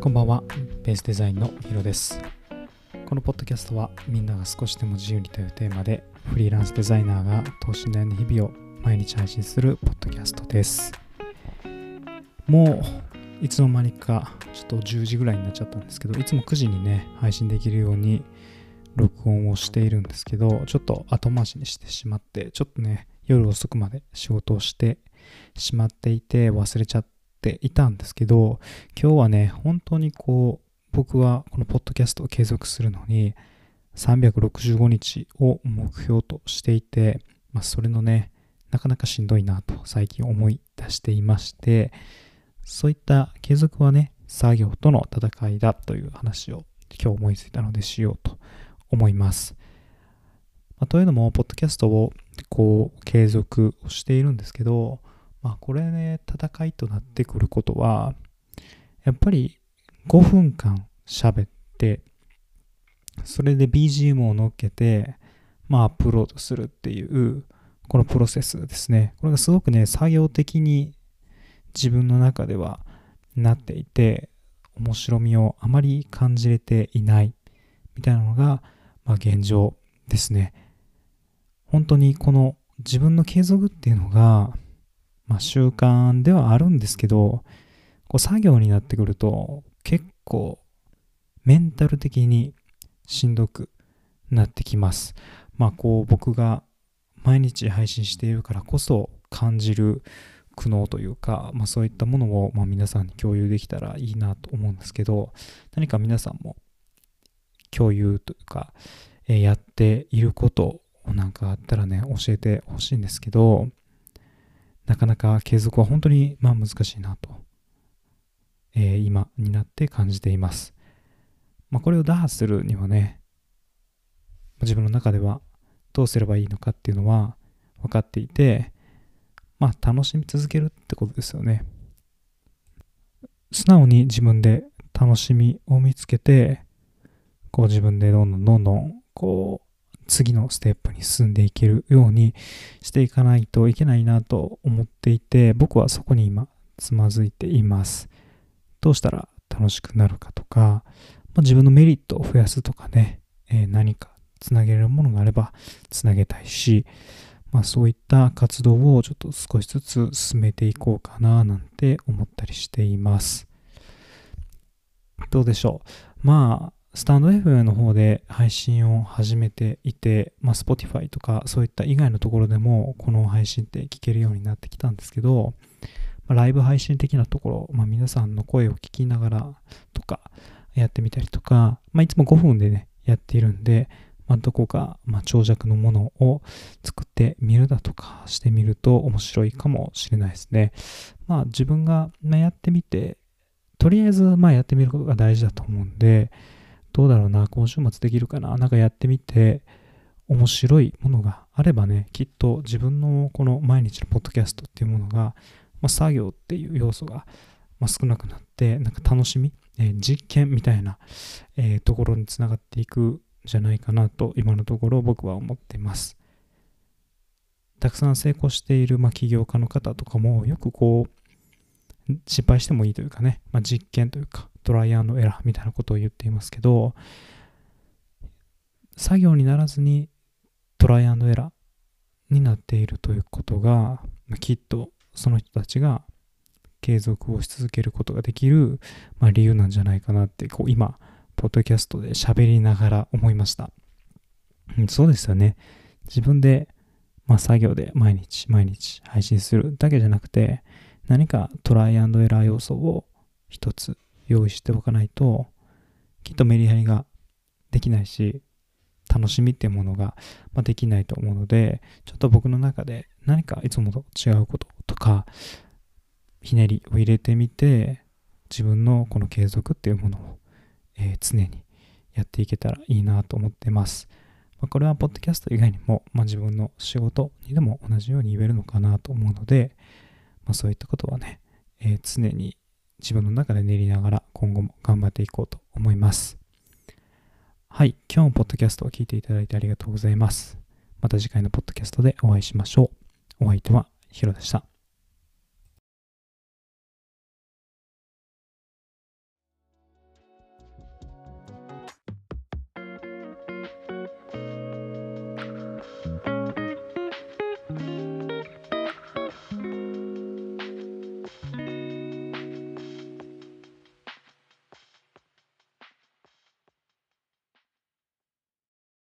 こんばんは、ベースデザインのヒロです。このポッドキャストはみんなが少しでも自由にというテーマでフリーランスデザイナーが等身大の日々を毎日配信するポッドキャストです。もういつの間にかちょっと10時ぐらいになっちゃったんですけど、いつも9時にね、配信できるように録音をしているんですけど、ちょっと後回しにしてしまって、ちょっとね、夜遅くまで仕事をしてしまっていて忘れちゃってていたんですけど、今日はね、本当にこう、僕はこのポッドキャストを継続するのに、365日を目標としていて、まあ、それのね、なかなかしんどいなと最近思い出していまして、そういった継続はね、作業との戦いだという話を今日思いついたのでしようと思います。まあ、というのも、ポッドキャストをこう継続をしているんですけど、まあこれね、戦いとなってくることは、やっぱり5分間喋って、それで BGM を乗っけて、まあアップロードするっていう、このプロセスですね。これがすごくね、作業的に自分の中ではなっていて、面白みをあまり感じれていないみたいなのが、まあ現状ですね。本当にこの自分の継続っていうのが、まあ、習慣ではあるんですけど、こう作業になってくると結構メンタル的にしんどくなってきます。まあこう僕が毎日配信しているからこそ感じる苦悩というか、まあ、そういったものをま皆さんに共有できたらいいなと思うんですけど何か皆さんも共有というか、えやっていることをなんかあったらね教えてほしいんですけどなかなか継続は本当にまあ難しいなと、えー今になって感じています。まあ、これを打破するにはね、自分の中ではどうすればいいのかっていうのは分かっていて、まあ楽しみ続けるってことですよね。素直に自分で楽しみを見つけて、こう自分でどんどんどんどんこう次のステップに進んでいけるようにしていかないといけないなと思っていて僕はそこに今つまずいています。どうしたら楽しくなるかとか、まあ、自分のメリットを増やすとかね、えー何かつなげるものがあればつなげたいし、まあ、そういった活動をちょっと少しずつ進めていこうかななんて思ったりしています。どうでしょう？まあスタンド FM の方で配信を始めていて、まあ、Spotify とかそういった以外のところでもこの配信って聞けるようになってきたんですけど、まあライブ配信的なところ、まあ、皆さんの声を聞きながらとかやってみたりとか、まあ、いつも5分でねやっているんで、まあ、どこか、ま、長尺のものを作ってみるだとかしてみると面白いかもしれないですね。まあ自分がやってみてとりあえずまあやってみることが大事だと思うんで、どうだろうな、今週末できるかな、なんかやってみて、面白いものがあればね、きっと自分のこの毎日のポッドキャストっていうものが、まあ、作業っていう要素が、まあ、少なくなって、なんか楽しみ、えー実験みたいな、えーところにつながっていくんじゃないかなと、今のところ僕は思っています。たくさん成功している、まあ、起業家の方とかも、よくこう、失敗してもいいというかね、まあ、実験というか、トライアンドエラーみたいなことを言っていますけど、作業にならずにトライアンドエラーになっているということが、きっとその人たちが継続をし続けることができる、まあ、理由なんじゃないかなって、こう今、ポッドキャストで喋りながら思いました。うんそうですよね。自分で、まあ、作業で毎日毎日配信するだけじゃなくて、何かトライアンドエラー要素を一つ用意しておかないと、きっとメリハリができないし、楽しみっていうものがまできないと思うので、ちょっと僕の中で何かいつもと違うこととか、ひねりを入れてみて、自分のこの継続っていうものを、えー常にやっていけたらいいなと思ってます。まあ、これはポッドキャスト以外にも、まあ、自分の仕事にでも同じように言えるのかなと思うので、まあ、そういったことはね、えー常に自分の中で練りながら今後も頑張っていこうと思います。はい。今日もポッドキャストを聞いていただいてありがとうございます。また次回のポッドキャストでお会いしましょう。お相手はヒロでした。